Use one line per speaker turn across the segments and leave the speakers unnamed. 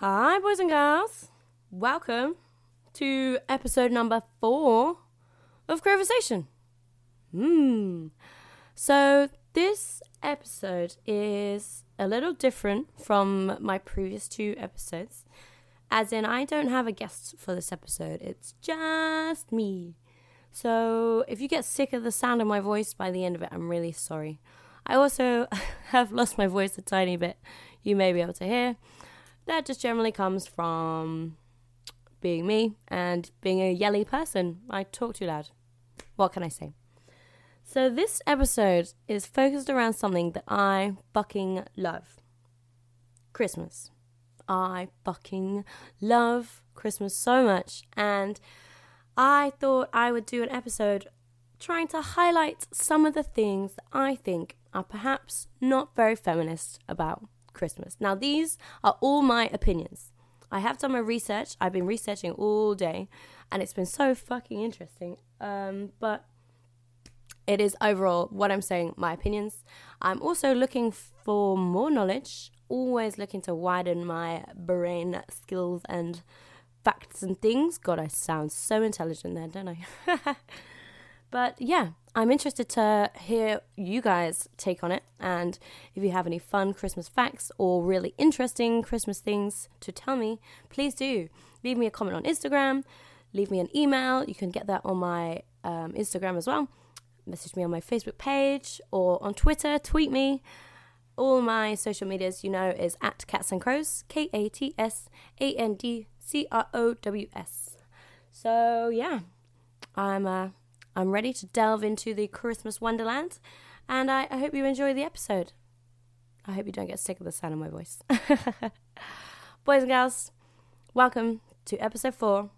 Hi, boys and girls. Welcome to episode number four of Crowversation. Hmm. So, this episode is a little different from my previous two episodes, as in, I don't have a guest for this episode, it's just me. So, if you get sick of the sound of my voice by the end of it, I'm really sorry. I also have lost my voice a tiny bit, you may be able to hear that just generally comes from being me and being a yelly person. I talk too loud. What can I say? So, this episode is focused around something that I fucking love Christmas. I fucking love Christmas so much. And I thought I would do an episode trying to highlight some of the things that I think are perhaps not very feminist about Christmas. Now, these are all my opinions. I have done my research. I've been researching all day, and it's been so fucking interesting. Um, but it is overall what I'm saying, my opinions. I'm also looking for more knowledge, always looking to widen my brain skills and facts and things. God, I sound so intelligent there, don't I? but yeah, I'm interested to hear you guys take on it. And if you have any fun Christmas facts or really interesting Christmas things to tell me, please do. Leave me a comment on Instagram, leave me an email. You can get that on my um, Instagram as well. Message me on my Facebook page or on Twitter, tweet me. All my social medias, you know, is at Kats and Crows, K A T S A N D C R O W S. So, yeah, I'm uh, I'm ready to delve into the Christmas wonderland, and I, I hope you enjoy the episode. I hope you don't get sick of the sound of my voice. Boys and girls, welcome to episode four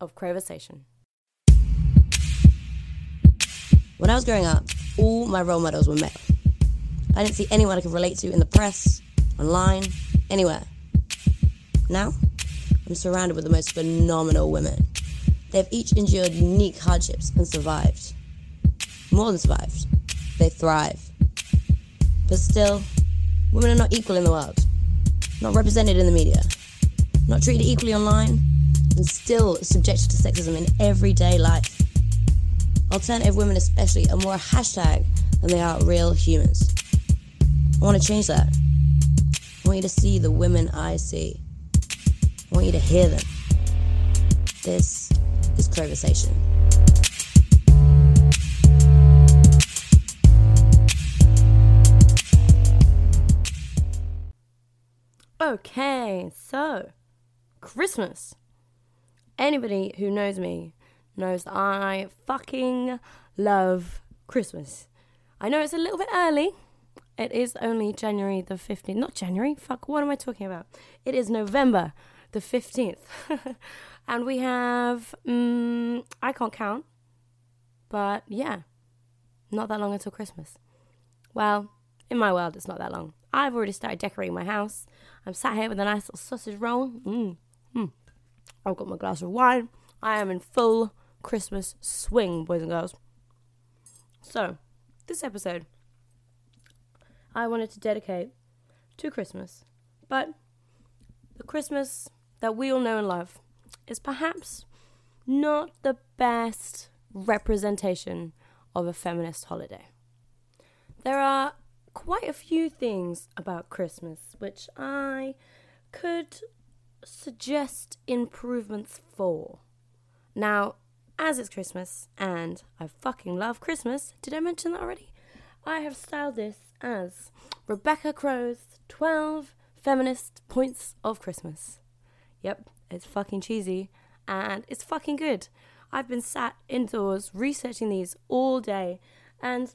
of Crowversation.
When I was growing up, all my role models were male. I didn't see anyone I could relate to in the press, online, anywhere. Now, I'm surrounded with the most phenomenal women. They've each endured unique hardships and survived. More than survived, they thrive. But still, women are not equal in the world, not represented in the media, not treated equally online, and still subjected to sexism in everyday life. Alternative women, especially, are more a hashtag than they are real humans. I want to change that. I want you to see the women I see. I want you to hear them. This is Crowversation.
Okay, so Christmas. Anybody who knows me knows I fucking love Christmas. I know it's a little bit early. It is only January the 15th. Not January. Fuck, what am I talking about? It is November the 15th. and we have, um, I can't count, but yeah, not that long until Christmas. Well, in my world, it's not that long. I've already started decorating my house. I'm sat here with a nice little sausage roll. Mm, mm. I've got my glass of wine. I am in full Christmas swing, boys and girls. So, this episode, I wanted to dedicate to Christmas, but the Christmas that we all know and love is perhaps not the best representation of a feminist holiday. There are quite a few things about Christmas which I could suggest improvements for. Now, as it's Christmas and I fucking love Christmas, did I mention that already? I have styled this as Rebecca Crow's 12 feminist points of Christmas. Yep, it's fucking cheesy and it's fucking good. I've been sat indoors researching these all day and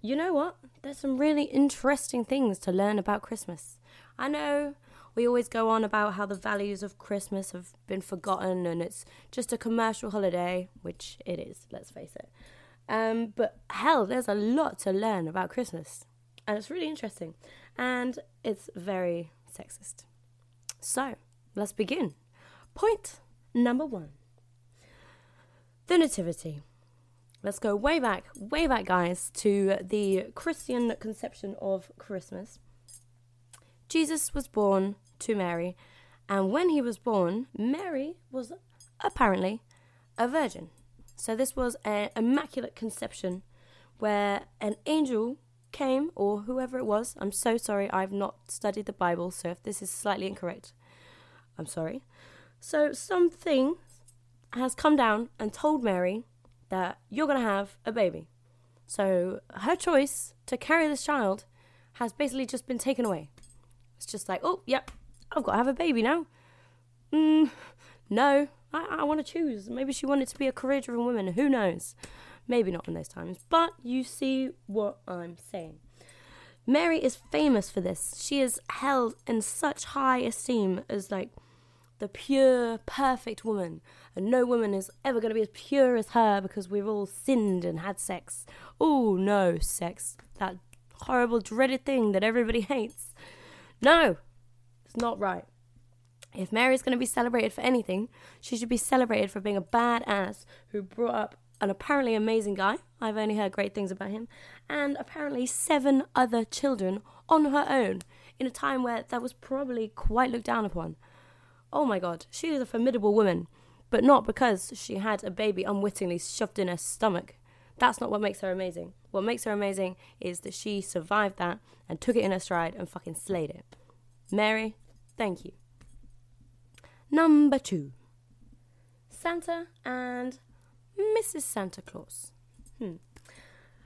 you know what? There's some really interesting things to learn about Christmas. I know we always go on about how the values of Christmas have been forgotten and it's just a commercial holiday, which it is, let's face it. Um, but hell, there's a lot to learn about Christmas. And it's really interesting. And it's very sexist. So, let's begin. Point number one the Nativity. Let's go way back, way back, guys, to the Christian conception of Christmas. Jesus was born to Mary, and when he was born, Mary was apparently a virgin. So this was an immaculate conception where an angel came, or whoever it was. I'm so sorry, I've not studied the Bible, so if this is slightly incorrect, I'm sorry. So something has come down and told Mary that you're going to have a baby. So her choice to carry this child has basically just been taken away. It's just like, oh, yep, I've got to have a baby now. Mm, no, I, I want to choose. Maybe she wanted to be a career driven woman. Who knows? Maybe not in those times. But you see what I'm saying. Mary is famous for this. She is held in such high esteem as like the pure, perfect woman. And no woman is ever going to be as pure as her because we've all sinned and had sex. Oh, no, sex. That horrible, dreaded thing that everybody hates. No, it's not right. If Mary's going to be celebrated for anything, she should be celebrated for being a badass who brought up an apparently amazing guy. I've only heard great things about him. And apparently seven other children on her own in a time where that was probably quite looked down upon. Oh my god, she is a formidable woman, but not because she had a baby unwittingly shoved in her stomach. That's not what makes her amazing. What makes her amazing is that she survived that and took it in her stride and fucking slayed it. Mary, thank you. Number two Santa and Mrs. Santa Claus. Hmm.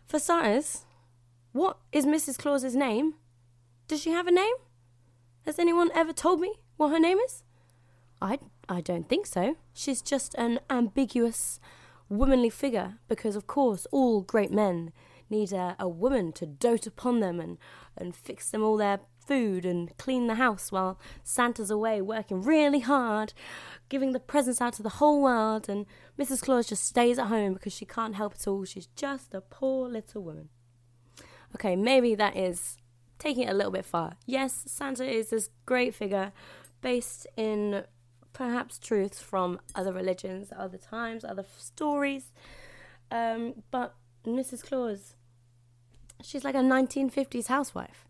For starters, what is Mrs. Claus's name? Does she have a name? Has anyone ever told me what her name is? I, I don't think so. She's just an ambiguous, womanly figure because, of course, all great men need a, a woman to dote upon them and, and fix them all their food and clean the house while Santa's away working really hard, giving the presents out to the whole world, and Mrs. Claus just stays at home because she can't help at all. She's just a poor little woman. Okay, maybe that is taking it a little bit far. Yes, Santa is this great figure based in perhaps truths from other religions, other times, other stories. Um, but Mrs. Claus, she's like a 1950s housewife,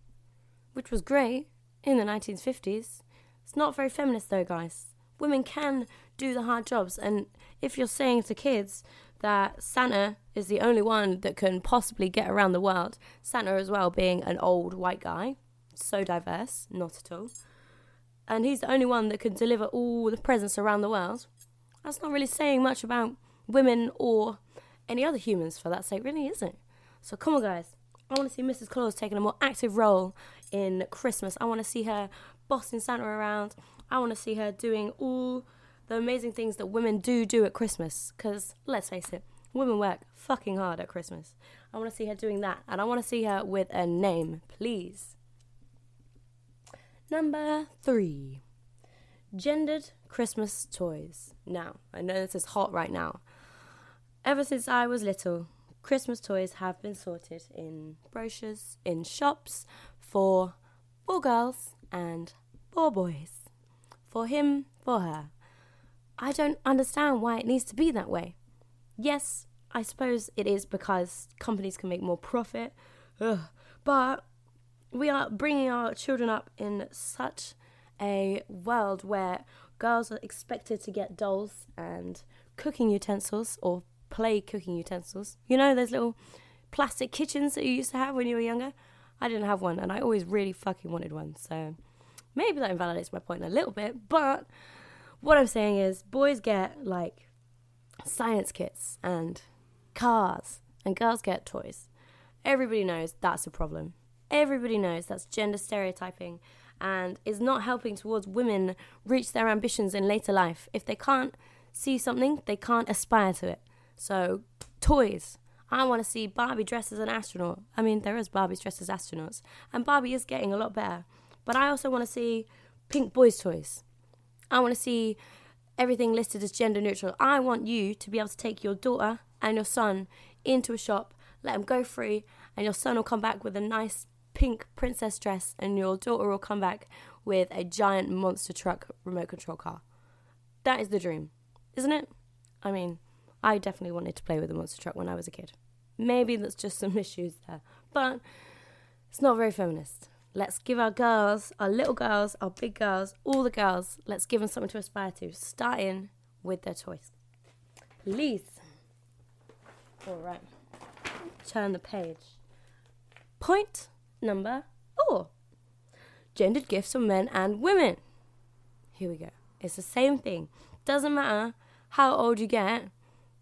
which was great in the 1950s. It's not very feminist though, guys. Women can do the hard jobs, and if you're saying to kids that Santa is the only one that can possibly get around the world, Santa as well being an old white guy, so diverse, not at all and he's the only one that can deliver all the presents around the world. That's not really saying much about women or any other humans for that sake, really, is it? So come on, guys. I want to see Mrs. Claus taking a more active role in Christmas. I want to see her bossing Santa around. I want to see her doing all the amazing things that women do do at Christmas. Because let's face it, women work fucking hard at Christmas. I want to see her doing that, and I want to see her with a name, please. Number three gendered Christmas toys. Now, I know this is hot right now. Ever since I was little, Christmas toys have been sorted in brochures in shops for for girls and for boys. For him, for her. I don't understand why it needs to be that way. Yes, I suppose it is because companies can make more profit. Ugh. But we are bringing our children up in such a world where girls are expected to get dolls and cooking utensils or play cooking utensils. You know, those little plastic kitchens that you used to have when you were younger? I didn't have one and I always really fucking wanted one. So, Maybe that invalidates my point a little bit, but what I'm saying is boys get like science kits and cars, and girls get toys. Everybody knows that's a problem. Everybody knows that's gender stereotyping and is not helping towards women reach their ambitions in later life. If they can't see something, they can't aspire to it. So, toys. I want to see Barbie dressed as an astronaut. I mean, there is Barbies dressed as astronauts, and Barbie is getting a lot better. But I also want to see pink boys' toys. I want to see everything listed as gender neutral. I want you to be able to take your daughter and your son into a shop, let them go free, and your son will come back with a nice pink princess dress, and your daughter will come back with a giant monster truck remote control car. That is the dream, isn't it? I mean, I definitely wanted to play with a monster truck when I was a kid. Maybe that's just some issues there, but it's not very feminist. Let's give our girls, our little girls, our big girls, all the girls, let's give them something to aspire to, starting with their toys. Please. All right. Turn the page. Point number four gendered gifts for men and women. Here we go. It's the same thing. Doesn't matter how old you get,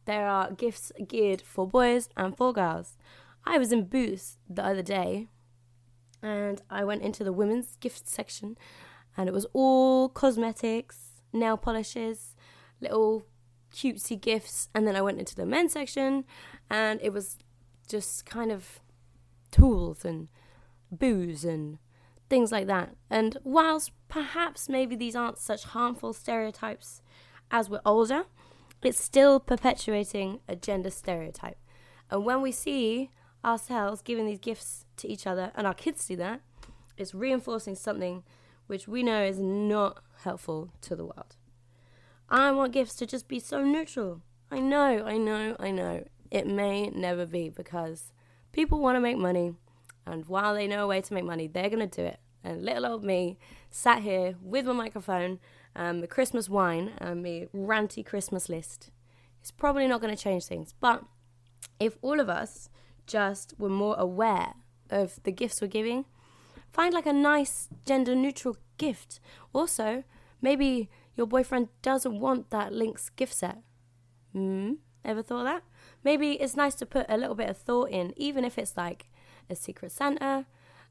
there are gifts geared for boys and for girls. I was in Boots the other day and I went into the women's gift section and it was all cosmetics, nail polishes, little cutesy gifts. And then I went into the men's section and it was just kind of tools and booze and things like that. And whilst perhaps maybe these aren't such harmful stereotypes as we're older, it's still perpetuating a gender stereotype. And when we see ourselves giving these gifts to each other and our kids see that, it's reinforcing something which we know is not helpful to the world. I want gifts to just be so neutral. I know, I know, I know. It may never be because people want to make money, and while they know a way to make money, they're going to do it. And little old me sat here with my microphone, um, the Christmas wine, and the ranty Christmas list. It's probably not going to change things. But if all of us just were more aware of the gifts we're giving, find like a nice gender neutral gift. Also, maybe your boyfriend doesn't want that Lynx gift set. Hmm? Ever thought that? Maybe it's nice to put a little bit of thought in, even if it's like a secret Santa,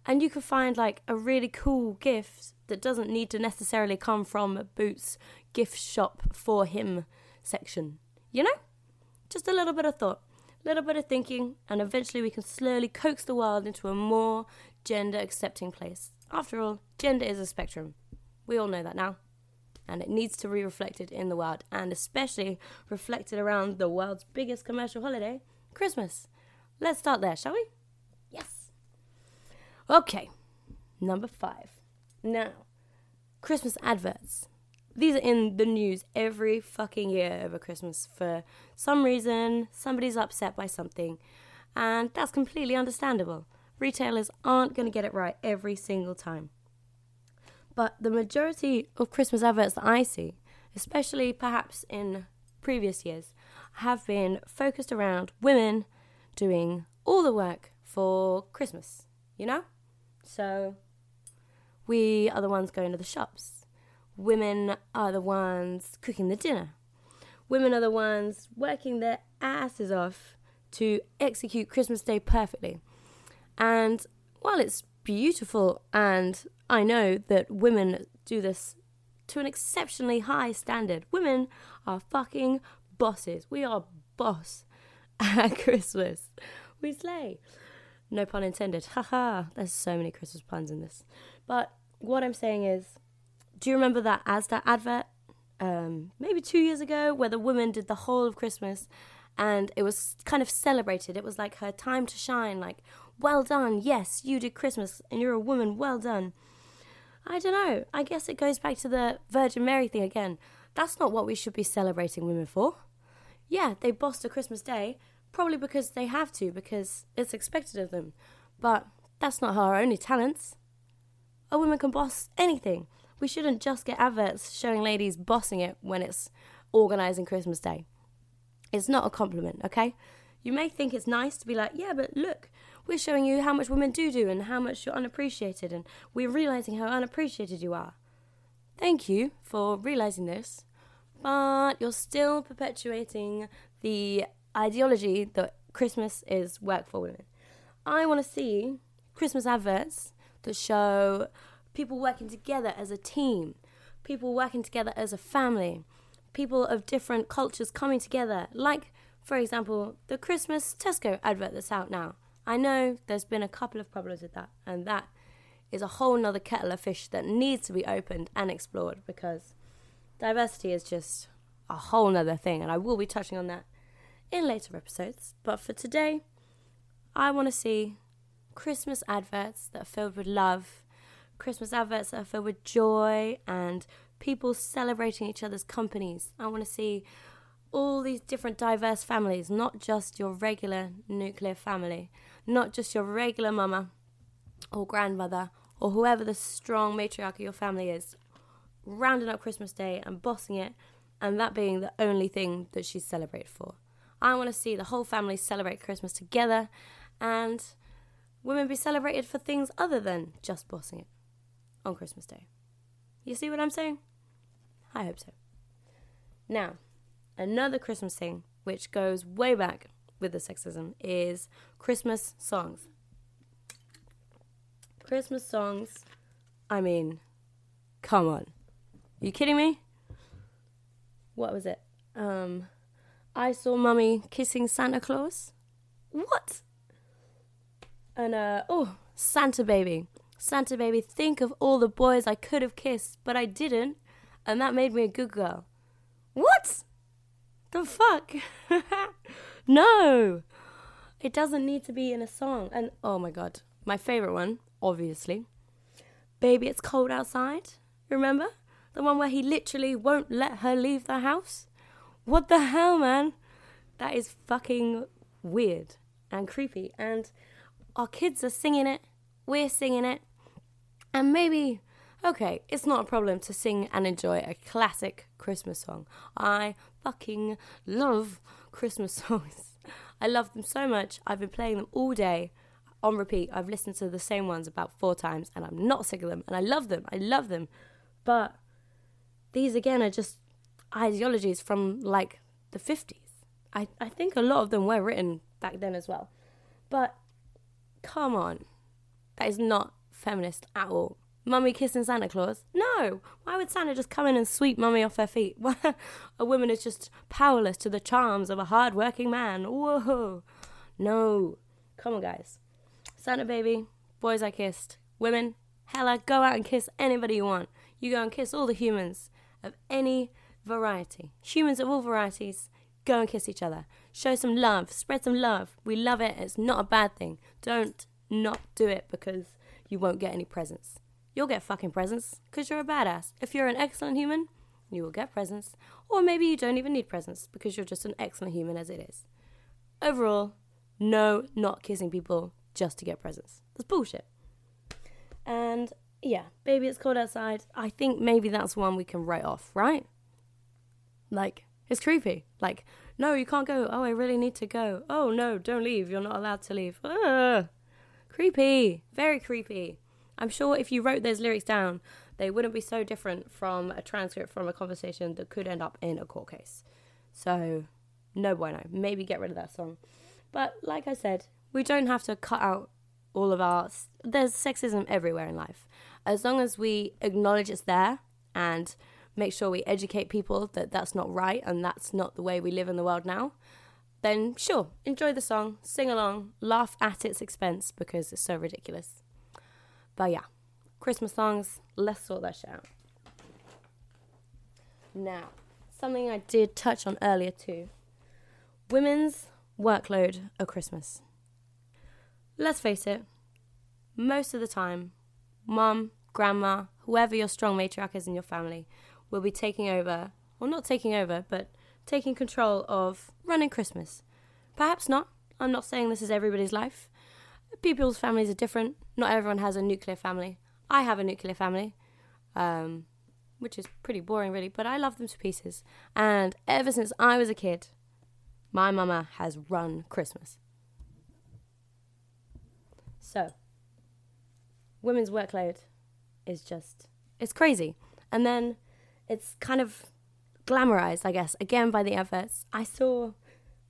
and you could find like a really cool gift that doesn't need to necessarily come from Boots gift shop for him section. You know? Just a little bit of thought, a little bit of thinking, and eventually we can slowly coax the world into a more gender accepting place. After all, gender is a spectrum. We all know that now. And it needs to be reflected in the world, and especially reflected around the world's biggest commercial holiday, Christmas. Let's start there, shall we? Okay, number five. Now, Christmas adverts. These are in the news every fucking year over Christmas for some reason. Somebody's upset by something, and that's completely understandable. Retailers aren't going to get it right every single time. But the majority of Christmas adverts that I see, especially perhaps in previous years, have been focused around women doing all the work for Christmas, you know? So we are the ones going to the shops. Women are the ones cooking the dinner. Women are the ones working their asses off to execute Christmas Day perfectly. And while it's beautiful and I know that women do this to an exceptionally high standard, women are fucking bosses. We are boss at Christmas. We slay. No pun intended. Haha. There's so many Christmas puns in this. But what I'm saying is, do you remember that Asda advert? Um, maybe two years ago, where the woman did the whole of Christmas and it was kind of celebrated. It was like her time to shine, like, well done, yes, you did Christmas and you're a woman, well done. I don't know. I guess it goes back to the Virgin Mary thing again. That's not what we should be celebrating women for. Yeah, they bossed a Christmas Day, probably because they have to, because it's expected of them. But that's not her only talents. A woman can boss anything. We shouldn't just get adverts showing ladies bossing it when it's organising Christmas Day. It's not a compliment, okay? You may think it's nice to be like, yeah, but look, we're showing you how much women do do and how much you're unappreciated, and we're realizing how unappreciated you are. Thank you for realizing this, but you're still perpetuating the ideology that Christmas is work for women. I want to see Christmas adverts that show people working together as a team, people working together as a family, people of different cultures coming together. Like, for example, the Christmas Tesco advert that's out now. I know there's been a couple of problems with that, and that is a whole nother kettle of fish that needs to be opened and explored because diversity is just a whole nother thing, and I will be touching on that in later episodes. But for today, I want to see Christmas adverts that are filled with love, Christmas adverts that are filled with joy and people celebrating each other's companies. I want to see all these different diverse families, not just your regular nuclear family, not just your regular mama or grandmother or whoever the strong matriarch of your family is, rounding up Christmas Day and bossing it, and that being the only thing that she's celebrated for. I want to see the whole family celebrate Christmas together and women be celebrated for things other than just bossing it on Christmas Day. You see what I'm saying? I hope so. Now, another Christmas thing, which goes way back with the sexism, is Christmas songs. Christmas songs, I mean, come on. Are you kidding me? What was it? Um, I saw mummy kissing Santa Claus. What? And, uh, oh, Santa baby. Santa baby, think of all the boys I could have kissed, but I didn't, and that made me a good girl. What? The fuck? no! It doesn't need to be in a song. And oh my god, my favorite one, obviously. Baby, it's cold outside. Remember? The one where he literally won't let her leave the house? What the hell, man? That is fucking weird and creepy. And our kids are singing it. We're singing it. And maybe, okay, it's not a problem to sing and enjoy a classic Christmas song. I fucking love Christmas songs. I love them so much. I've been playing them all day on repeat. I've listened to the same ones about four times and I'm not sick of them and I love them. I love them. But these again are just ideologies from like the 50s. I, I think a lot of them were written back then as well. But come on. That is not feminist at all. Mummy kissing Santa Claus? No. Why would Santa just come in and sweep Mummy off her feet? a woman is just powerless to the charms of a hard-working man. Whoa. No. Come on, guys. Santa baby, boys I kissed. Women, hella, go out and kiss anybody you want. You go and kiss all the humans of any variety. Humans of all varieties, go and kiss each other. Show some love. Spread some love. We love it. It's not a bad thing. Don't not do it because you won't get any presents. You'll get fucking presents because you're a badass. If you're an excellent human, you will get presents. Or maybe you don't even need presents because you're just an excellent human as it is. Overall, no, not kissing people just to get presents. That's bullshit. And yeah, baby, it's cold outside. I think maybe that's one we can write off, right? Like, it's creepy. Like, no, you can't go. Oh, I really need to go. Oh, no, don't leave. You're not allowed to leave. Creepy. Very creepy. I'm sure if you wrote those lyrics down, they wouldn't be so different from a transcript from a conversation that could end up in a court case. So, no bueno. Maybe get rid of that song. But like I said, we don't have to cut out all of our. There's sexism everywhere in life. As long as we acknowledge it's there and make sure we educate people that that's not right and that's not the way we live in the world now, then sure, enjoy the song, sing along, laugh at its expense because it's so ridiculous. But yeah, Christmas songs, let's sort that shit out. Now, something I did touch on earlier too women's workload at Christmas. Let's face it, most of the time, mum, grandma, whoever your strong matriarch is in your family, will be taking over, well, not taking over, but taking control of running Christmas. Perhaps not. I'm not saying this is everybody's life. People's families are different. Not everyone has a nuclear family. I have a nuclear family, um, which is pretty boring, really, but I love them to pieces. And ever since I was a kid, my mama has run Christmas. So, women's workload is just, it's crazy. And then it's kind of glamorized, I guess, again by the efforts. I saw,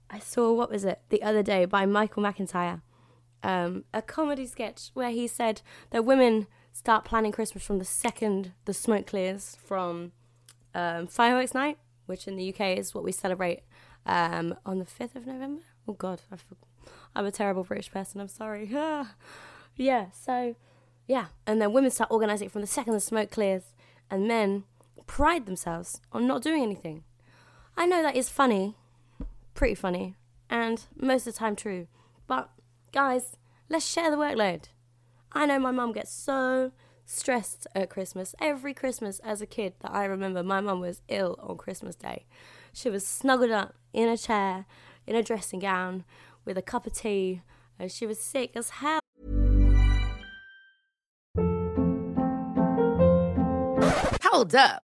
I saw, what was it, the other day by Michael McIntyre, um, a comedy sketch where he said that women start planning Christmas from the second the smoke clears from um, fireworks night, which in the UK is what we celebrate um, on the 5th of November. Oh, God, I I'm a terrible British person. I'm sorry. yeah, so yeah. And then women start organizing from the second the smoke clears, and men pride themselves on not doing anything. I know that is funny, pretty funny, and most of the time true. But guys, let's share the workload. I know my mum gets so stressed at Christmas. Every Christmas as a kid that I remember, my mum was ill on Christmas Day. She was snuggled up in a chair, in a dressing gown, with a cup of tea, and she was sick as hell.
Hold up.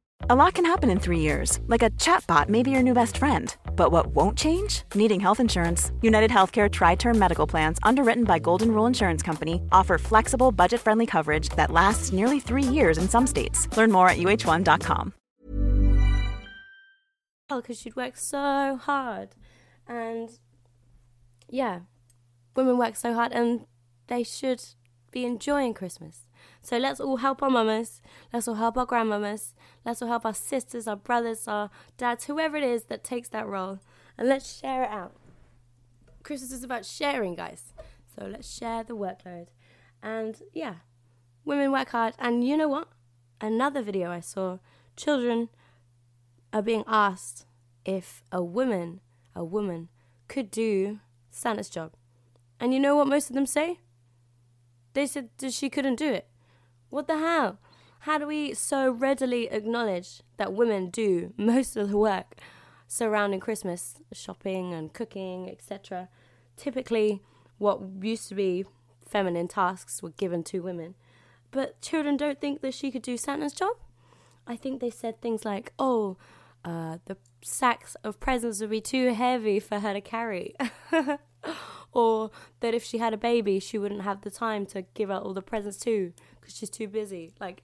A lot can happen in 3 years. Like a chatbot may be your new best friend. But what won't change? Needing health insurance. United Healthcare tri-term medical plans underwritten by Golden Rule Insurance Company offer flexible, budget-friendly coverage that lasts nearly 3 years in some states. Learn more at uh1.com.
Because she'd work so hard and yeah, women work so hard and they should be enjoying Christmas. So let's all help our mamas. Let's all help our grandmamas. Let's all help our sisters, our brothers, our dads, whoever it is that takes that role. And let's share it out. Christmas is about sharing, guys. So let's share the workload. And yeah, women work hard. And you know what? Another video I saw children are being asked if a woman a woman could do Santa's job. And you know what most of them say? They said that she couldn't do it. What the hell? How do we so readily acknowledge that women do most of the work surrounding Christmas, shopping and cooking, etc.? Typically, what used to be feminine tasks were given to women. But children don't think that she could do Santa's job. I think they said things like, oh, uh, the sacks of presents would be too heavy for her to carry. or that if she had a baby, she wouldn't have the time to give out all the presents too because she's too busy. Like,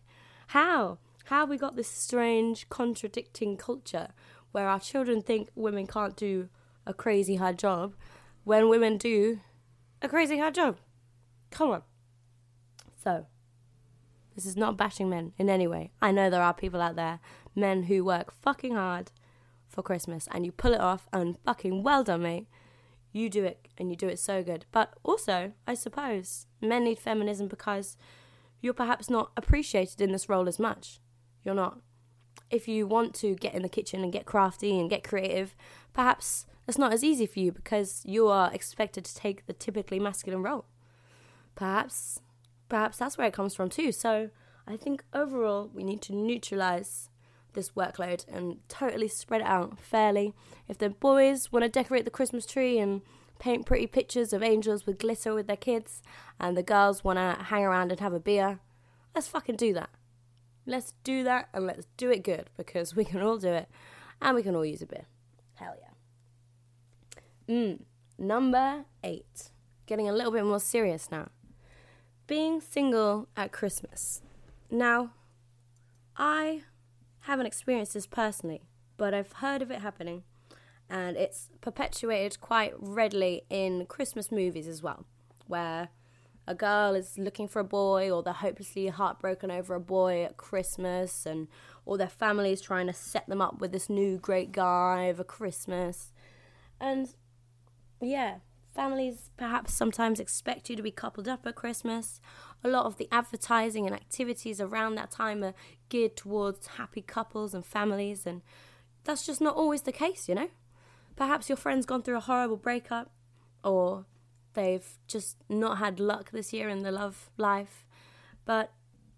how? How we got this strange, contradicting culture where our children think women can't do a crazy hard job when women do a crazy hard job? Come on. So, this is not bashing men in any way. I know there are people out there men who work fucking hard for Christmas and you pull it off and fucking well done, mate. You do it and you do it so good. But also, I suppose, men need feminism because you're perhaps not appreciated in this role as much. You're not. If you want to get in the kitchen and get crafty and get creative, perhaps it's not as easy for you because you are expected to take the typically masculine role. Perhaps perhaps that's where it comes from too. So I think overall we need to neutralize this workload and totally spread it out fairly. If the boys want to decorate the Christmas tree and paint pretty pictures of angels with glitter with their kids, and the girls want to hang around and have a beer, let's fucking do that. Let's do that and let's do it good because we can all do it and we can all use a beer. Hell yeah. Mm, number eight. Getting a little bit more serious now. Being single at Christmas. Now, I haven't experienced this personally, but I've heard of it happening, and it's perpetuated quite readily in Christmas movies as well, where a girl is looking for a boy or they're hopelessly heartbroken over a boy at Christmas and all their family is trying to set them up with this new great guy over Christmas. And yeah, families perhaps sometimes expect you to be coupled up at Christmas. A lot of the advertising and activities around that time are geared towards happy couples and families and that's just not always the case, you know? Perhaps your friend's gone through a horrible breakup or they've just not had luck this year in the love life. But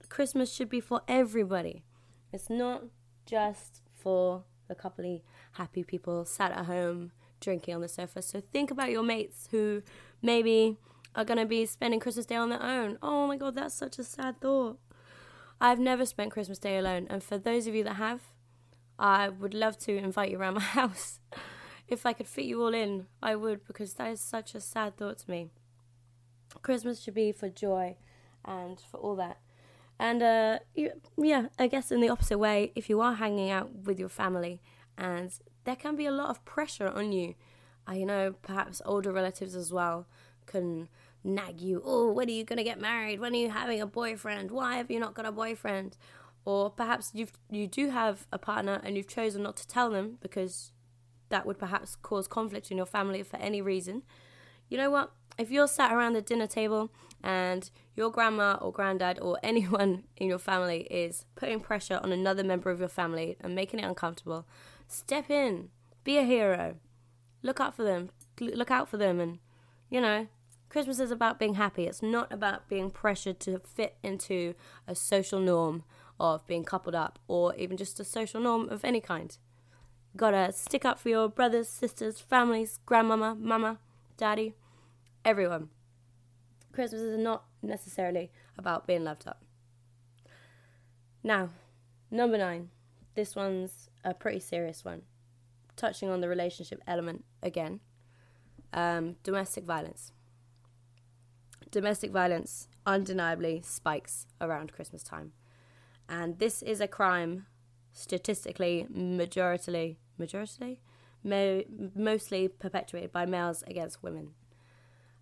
Christmas should be for everybody. It's not just for the coupley happy people sat at home drinking on the sofa. So think about your mates who maybe are going to be spending Christmas Day on their own. Oh my god, that's such a sad thought. I've never spent Christmas Day alone, and for those of you that have, I would love to invite you around my house if I could fit you all in, I would because that is such a sad thought to me. Christmas should be for joy and for all that. And uh, yeah, I guess in the opposite way, if you are hanging out with your family and there can be a lot of pressure on you, you know, perhaps older relatives as well can nag you, oh, when are you going to get married? When are you having a boyfriend? Why have you not got a boyfriend? Or perhaps you you do have a partner and you've chosen not to tell them because that would perhaps cause conflict in your family for any reason, you know what? If you're sat around the dinner table and your grandma or granddad or anyone in your family is putting pressure on another member of your family and making it uncomfortable, step in, be a hero, look out for them, look out for them, and you know, Christmas is about being happy. It's not about being pressured to fit into a social norm of being coupled up or even just a social norm of any kind gotta stick up for your brothers, sisters, families, grandmama, mama, daddy, everyone. Christmas is not necessarily about being loved up. Now, number nine. This one's a pretty serious one. Touching on the relationship element again. Um, domestic violence. Domestic violence undeniably spikes around Christmas time. And this is a crime statistically majority majority mo- mostly perpetuated by males against women.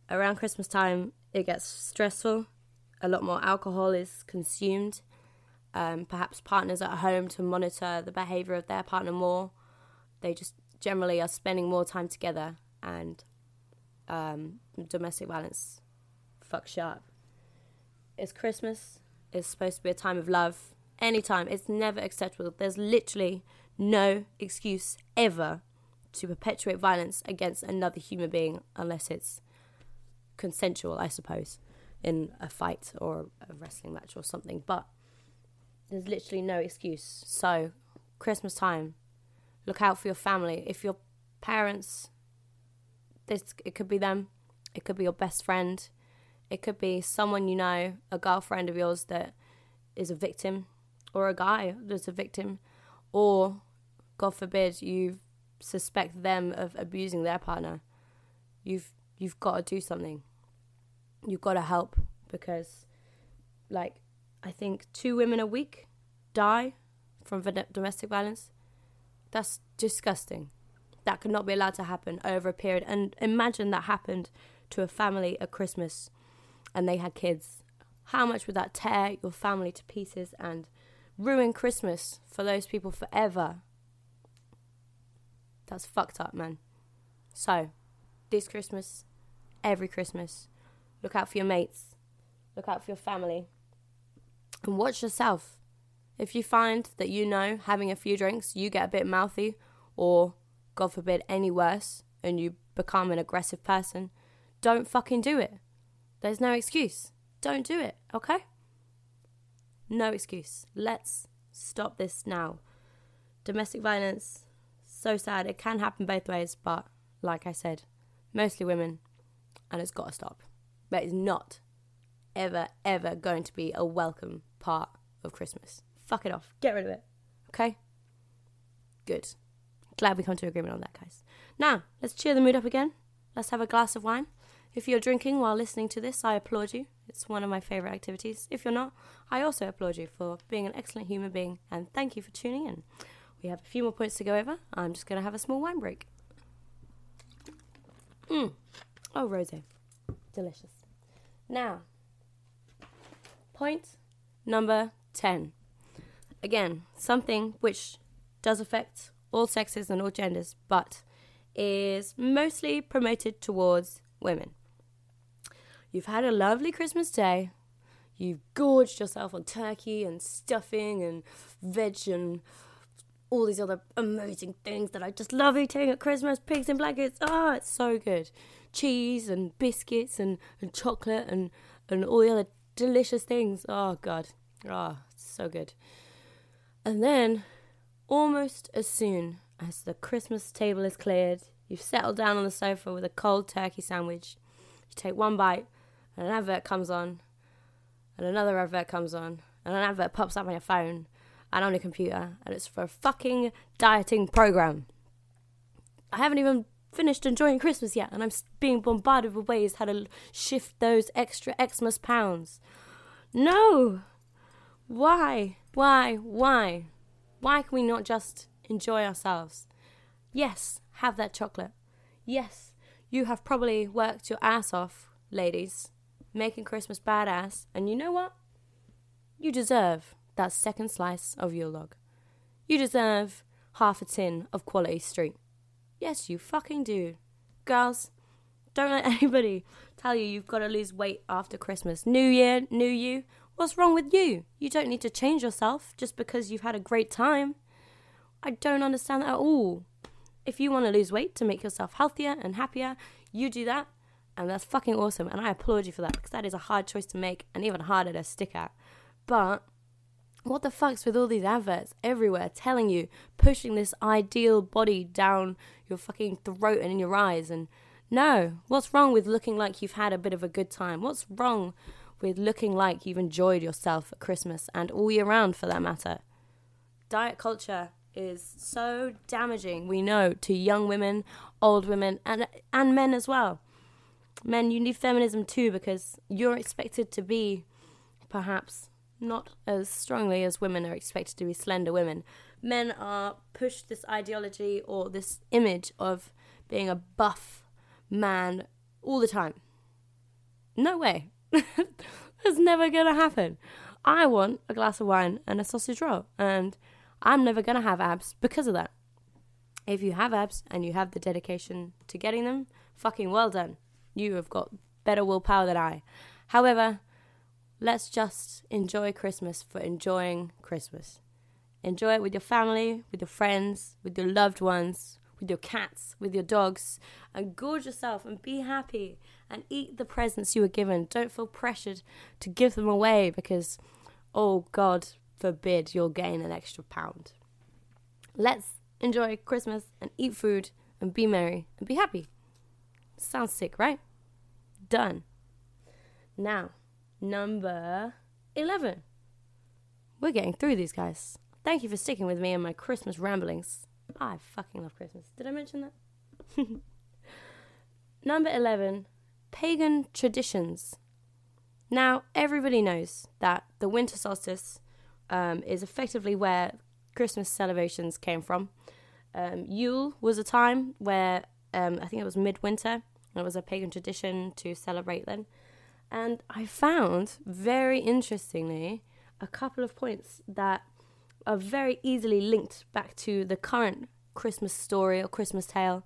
Around Christmas time, it gets stressful. A lot more alcohol is consumed. Um, perhaps partners at home to monitor the behavior of their partner more. They just generally are spending more time together, and um, domestic violence fucks up. It's Christmas. It's supposed to be a time of love anytime. It's never acceptable. There's literally no excuse ever to perpetuate violence against another human being unless it's consensual, I suppose, in a fight or a wrestling match or something. But there's literally no excuse. So, Christmas time, look out for your family. If your parents, this it could be them, it could be your best friend, it could be someone you know, a girlfriend of yours that is a victim or a guy that's a victim, or God forbid you suspect them of abusing their partner, you've you've got to do something. You've got to help because, like, I think two women a week die from domestic violence. That's disgusting. That could not be allowed to happen over a period. And imagine that happened to a family at Christmas and they had kids. How much would that tear your family to pieces and ruin Christmas for those people forever. That's fucked up, man. So, this Christmas, every Christmas, look out for your mates, look out for your family, and watch yourself. If you find that you know having a few drinks, you get a bit mouthy, or God forbid, any worse, and you become an aggressive person, don't fucking do it. There's no excuse. Don't do it, okay? No excuse. Let's stop this now. Domestic violence, so sad. It can happen both ways, but like I said, mostly women, and it's got to stop. But it's not ever, ever going to be a welcome part of Christmas. Fuck it off. Get rid of it. Okay? Good. Glad we come to agreement on that, guys. Now, let's cheer the mood up again. Let's have a glass of wine. If you're drinking while listening to this, I applaud you. It's one of my favourite activities. If you're not, I also applaud you for being an excellent human being and thank you for tuning in. We have a few more points to go over. I'm just going to have a small wine break. Mmm. Oh, rose. Delicious. Now, Point number 10. Again, something which does affect all sexes and all genders, but is mostly promoted towards women. You've had a lovely Christmas day. You've gorged yourself on turkey and stuffing and veg and all these other amazing things that I just love eating at Christmas. Pigs in blankets. Ah, oh, it's so good. Cheese and biscuits and, and chocolate and, and all the other delicious things. Oh, God. Ah, oh, so good. And then, almost as soon as the Christmas table is cleared, you've settled down on the sofa with a cold turkey sandwich. You take one bite, and an advert comes on, and another advert comes on, and an advert pops up on your phone and on your computer, and it's for a fucking dieting program. I haven't even finished enjoying Christmas yet, and I'm being bombarded with ways how to shift those extra Xmas pounds. No! Why? Why? Why? Why can we not just enjoy ourselves? Yes, have that chocolate. Yes, you have probably worked your ass off, ladies, making Christmas badass, and you know what? You deserve that second slice of Yule log. You deserve half a tin of quality street. Yes, you fucking do. Girls, don't let anybody tell you you've got to lose weight after Christmas. New year, new you. What's wrong with you? You don't need to change yourself just because you've had a great time. I don't understand that at all. If you want to lose weight to make yourself healthier and happier, you do that. And that's fucking awesome. And I applaud you for that because that is a hard choice to make and even harder to stick at. But what the fuck's with all these adverts everywhere telling you, pushing this ideal body down your fucking throat and in your eyes? And no, what's wrong with looking like you've had a bit of a good time? What's wrong with looking like you've enjoyed yourself at Christmas and all year round for that matter? Diet culture is so damaging, we know, to young women, old women, and, and men as well. Men, you need feminism too because you're expected to be perhaps not as strongly as women are expected to be slender women. Men are pushed this ideology or this image of being a buff man all the time. No way. That's never gonna happen. I want a glass of wine and a sausage roll, and I'm never gonna have abs because of that. If you have abs and you have the dedication to getting them, fucking well done. You have got better willpower than I. However, Let's just enjoy Christmas for enjoying Christmas. Enjoy it with your family, with your friends, with your loved ones, with your cats, with your dogs, and gorge yourself and be happy and eat the presents you were given. Don't feel pressured to give them away because, oh God forbid, you'll gain an extra pound. Let's enjoy Christmas and eat food and be merry and be happy. Sounds sick, right? Done. Now, number 11. We're getting through these guys. Thank you for sticking with me and my Christmas ramblings. I fucking love Christmas. Did I mention that? number 11 Pagan traditions. Now, everybody knows that the winter solstice um, is effectively where Christmas celebrations came from. Um, Yule was a time where um, I think it was midwinter. It was a pagan tradition to celebrate then. And I found, very interestingly, a couple of points that are very easily linked back to the current Christmas story or Christmas tale,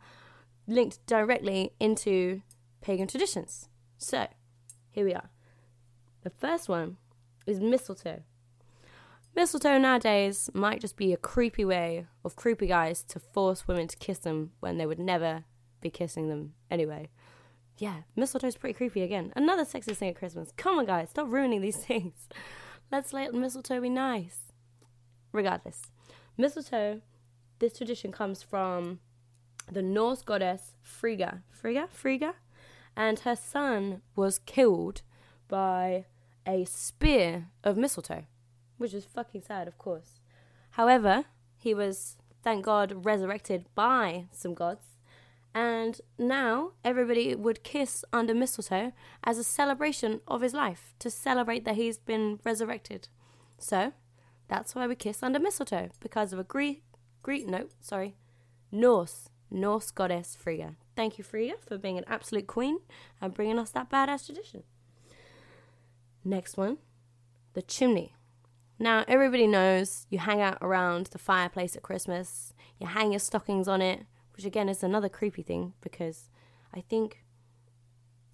linked directly into pagan traditions. So, here we are. The first one is mistletoe. Mistletoe nowadays might just be a creepy way of creepy guys to force women to kiss them when they would never be kissing them anyway yeah, mistletoe's pretty creepy again. Another sexist thing at Christmas. Come on, guys, stop ruining these things. Let's let mistletoe be nice. Regardless, mistletoe, this tradition comes from the Norse goddess Frigga. Frigga? Frigga? And her son was killed by a spear of mistletoe, which is fucking sad, of course. However, he was, thank God, resurrected by some gods and now everybody would kiss under mistletoe as a celebration of his life, to celebrate that he's been resurrected. So that's why we kiss under mistletoe, because of a Greek, Greek, no, sorry, Norse, Norse goddess Frigga. Thank you, Frigga, for being an absolute queen and bringing us that badass tradition. Next one the chimney. Now, everybody knows you hang out around the fireplace at Christmas, you hang your stockings on it, which again is another creepy thing because I think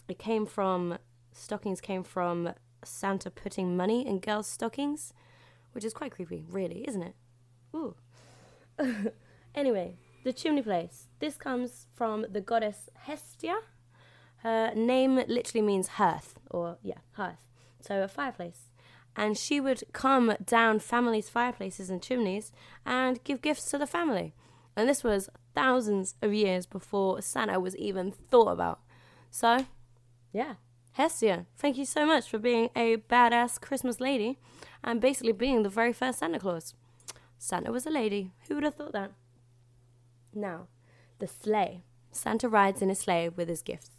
it came from stockings came from Santa putting money in girls' stockings, which is quite creepy, really, isn't it? Ooh. anyway, the chimney place. This comes from the goddess Hestia. Her name literally means hearth, or yeah, hearth. So a fireplace. And she would come down families' fireplaces and chimneys and give gifts to the family. And this was thousands of years before Santa was even thought about. So, yeah, Hestia, thank you so much for being a badass Christmas lady and basically being the very first Santa Claus. Santa was a lady. Who would have thought that? Now, the sleigh. Santa rides in a sleigh with his gifts.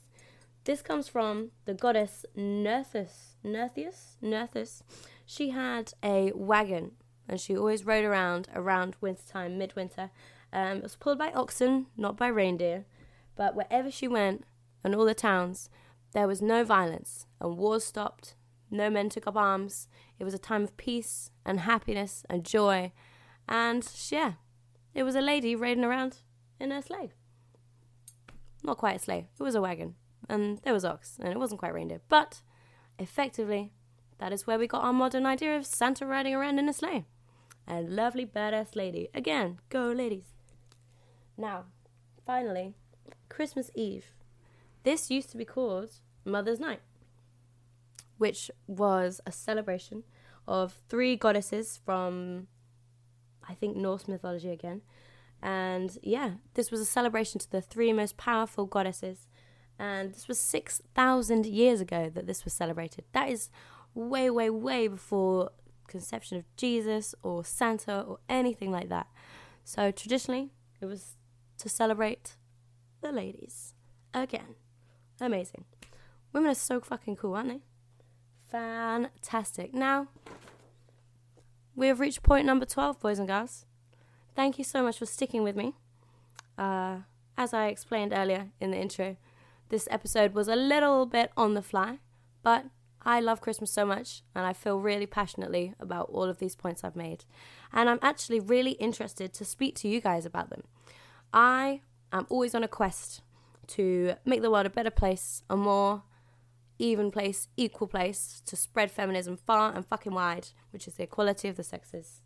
This comes from the goddess Nerthus. Nertheus? Nerthus. She had a wagon and she always rode around around wintertime, midwinter. Um, it was pulled by oxen, not by reindeer. But wherever she went, and all the towns, there was no violence, and wars stopped. No men took up arms. It was a time of peace and happiness and joy. And yeah, it was a lady riding around in her sleigh. Not quite a sleigh, it was a wagon. And there was ox, and it wasn't quite reindeer. But effectively, that is where we got our modern idea of Santa riding around in a sleigh. A lovely badass lady. Again, go ladies. Now, finally, Christmas Eve. This used to be called Mother's Night, which was a celebration of three goddesses from, I think, Norse mythology again. And yeah, this was a celebration to the three most powerful goddesses. And this was 6,000 years ago that this was celebrated. That is way, way, way before conception of Jesus or Santa or anything like that. So traditionally, it was to celebrate the ladies again. Amazing. Women are so fucking cool, aren't they? Fantastic. Now, we have reached point number 12, boys and girls. Thank you so much for sticking with me. Uh, as I explained earlier in the intro, this episode was a little bit on the fly, but I love Christmas so much and I feel really passionately about all of these points I've made. And I'm actually really interested to speak to you guys about them. I am always on a quest to make the world a better place, a more even place, equal place to spread feminism far and fucking wide, which is the equality of the sexes.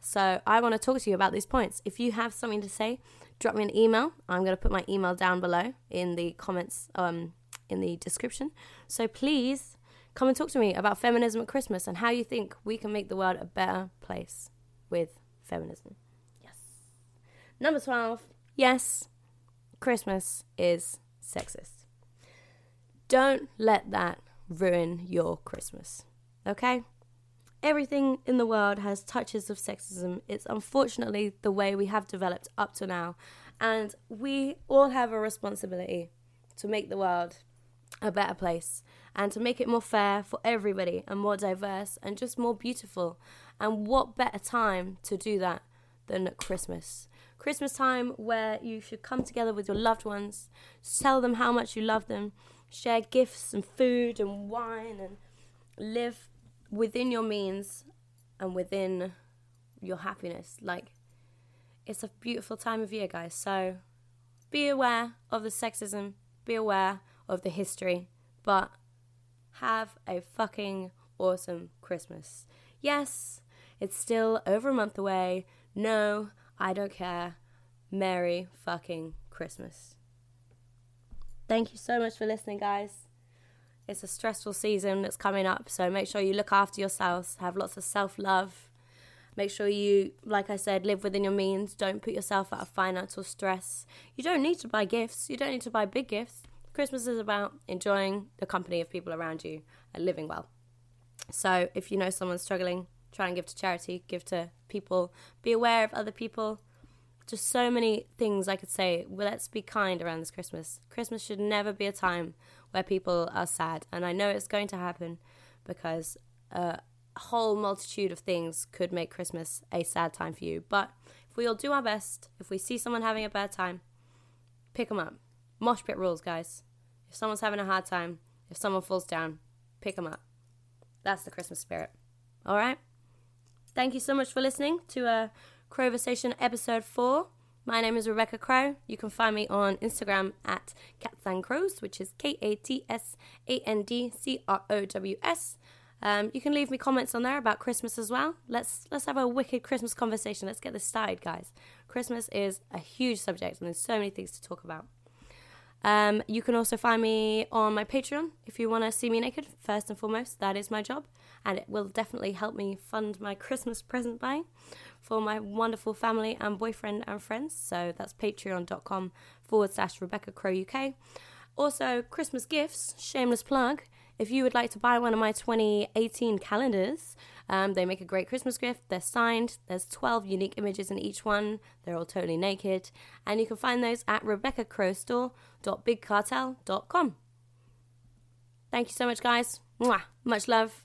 So I want to talk to you about these points. If you have something to say, drop me an email. I'm going to put my email down below in the comments um, in the description. So please come and talk to me about feminism at Christmas and how you think we can make the world a better place with feminism. Number 12. Yes, Christmas is sexist. Don't let that ruin your Christmas. Okay? Everything in the world has touches of sexism. It's unfortunately the way we have developed up to now. And we all have a responsibility to make the world a better place and to make it more fair for everybody and more diverse and just more beautiful. And what better time to do that than at Christmas? Christmas time where you should come together with your loved ones, tell them how much you love them, share gifts and food and wine and live within your means and within your happiness. Like, it's a beautiful time of year, guys. So be aware of the sexism, be aware of the history, but have a fucking awesome Christmas. Yes, it's still over a month away. No, I don't care. Merry fucking Christmas. Thank you so much for listening, guys. It's a stressful season that's coming up, so make sure you look after yourselves, have lots of self love. Make sure you, like I said, live within your means. Don't put yourself out of financial stress. You don't need to buy gifts, you don't need to buy big gifts. Christmas is about enjoying the company of people around you and living well. So if you know someone's struggling, try and give to charity, give to people, be aware of other people. Just so many things I could say. Well, let's be kind around this Christmas. Christmas should never be a time where people are sad, and I know it's going to happen because a whole multitude of things could make Christmas a sad time for you. But if we all do our best, if we see someone having a bad time, pick them up. Mosh pit rules, guys. If someone's having a hard time, if someone falls down, pick them up. That's the Christmas spirit. All right. Thank you so much for listening to a uh, Crowversation episode four. My name is Rebecca Crow. You can find me on Instagram at Kats and Crows, which is K A T S A N D C R O W S. Um, you can leave me comments on there about Christmas as well. Let's let's have a wicked Christmas conversation. Let's get this started, guys. Christmas is a huge subject, and there's so many things to talk about. Um, you can also find me on my Patreon if you want to see me naked. First and foremost, that is my job, and it will definitely help me fund my Christmas present buying for my wonderful family and boyfriend and friends. So that's patreon.com forward slash Rebecca Crow UK. Also, Christmas gifts, shameless plug. If you would like to buy one of my 2018 calendars, um, they make a great Christmas gift. They're signed. There's 12 unique images in each one. They're all totally naked. And you can find those at RebeccaCrowStore.BigCartel.com. Thank you so much, guys. Mwah. Much love.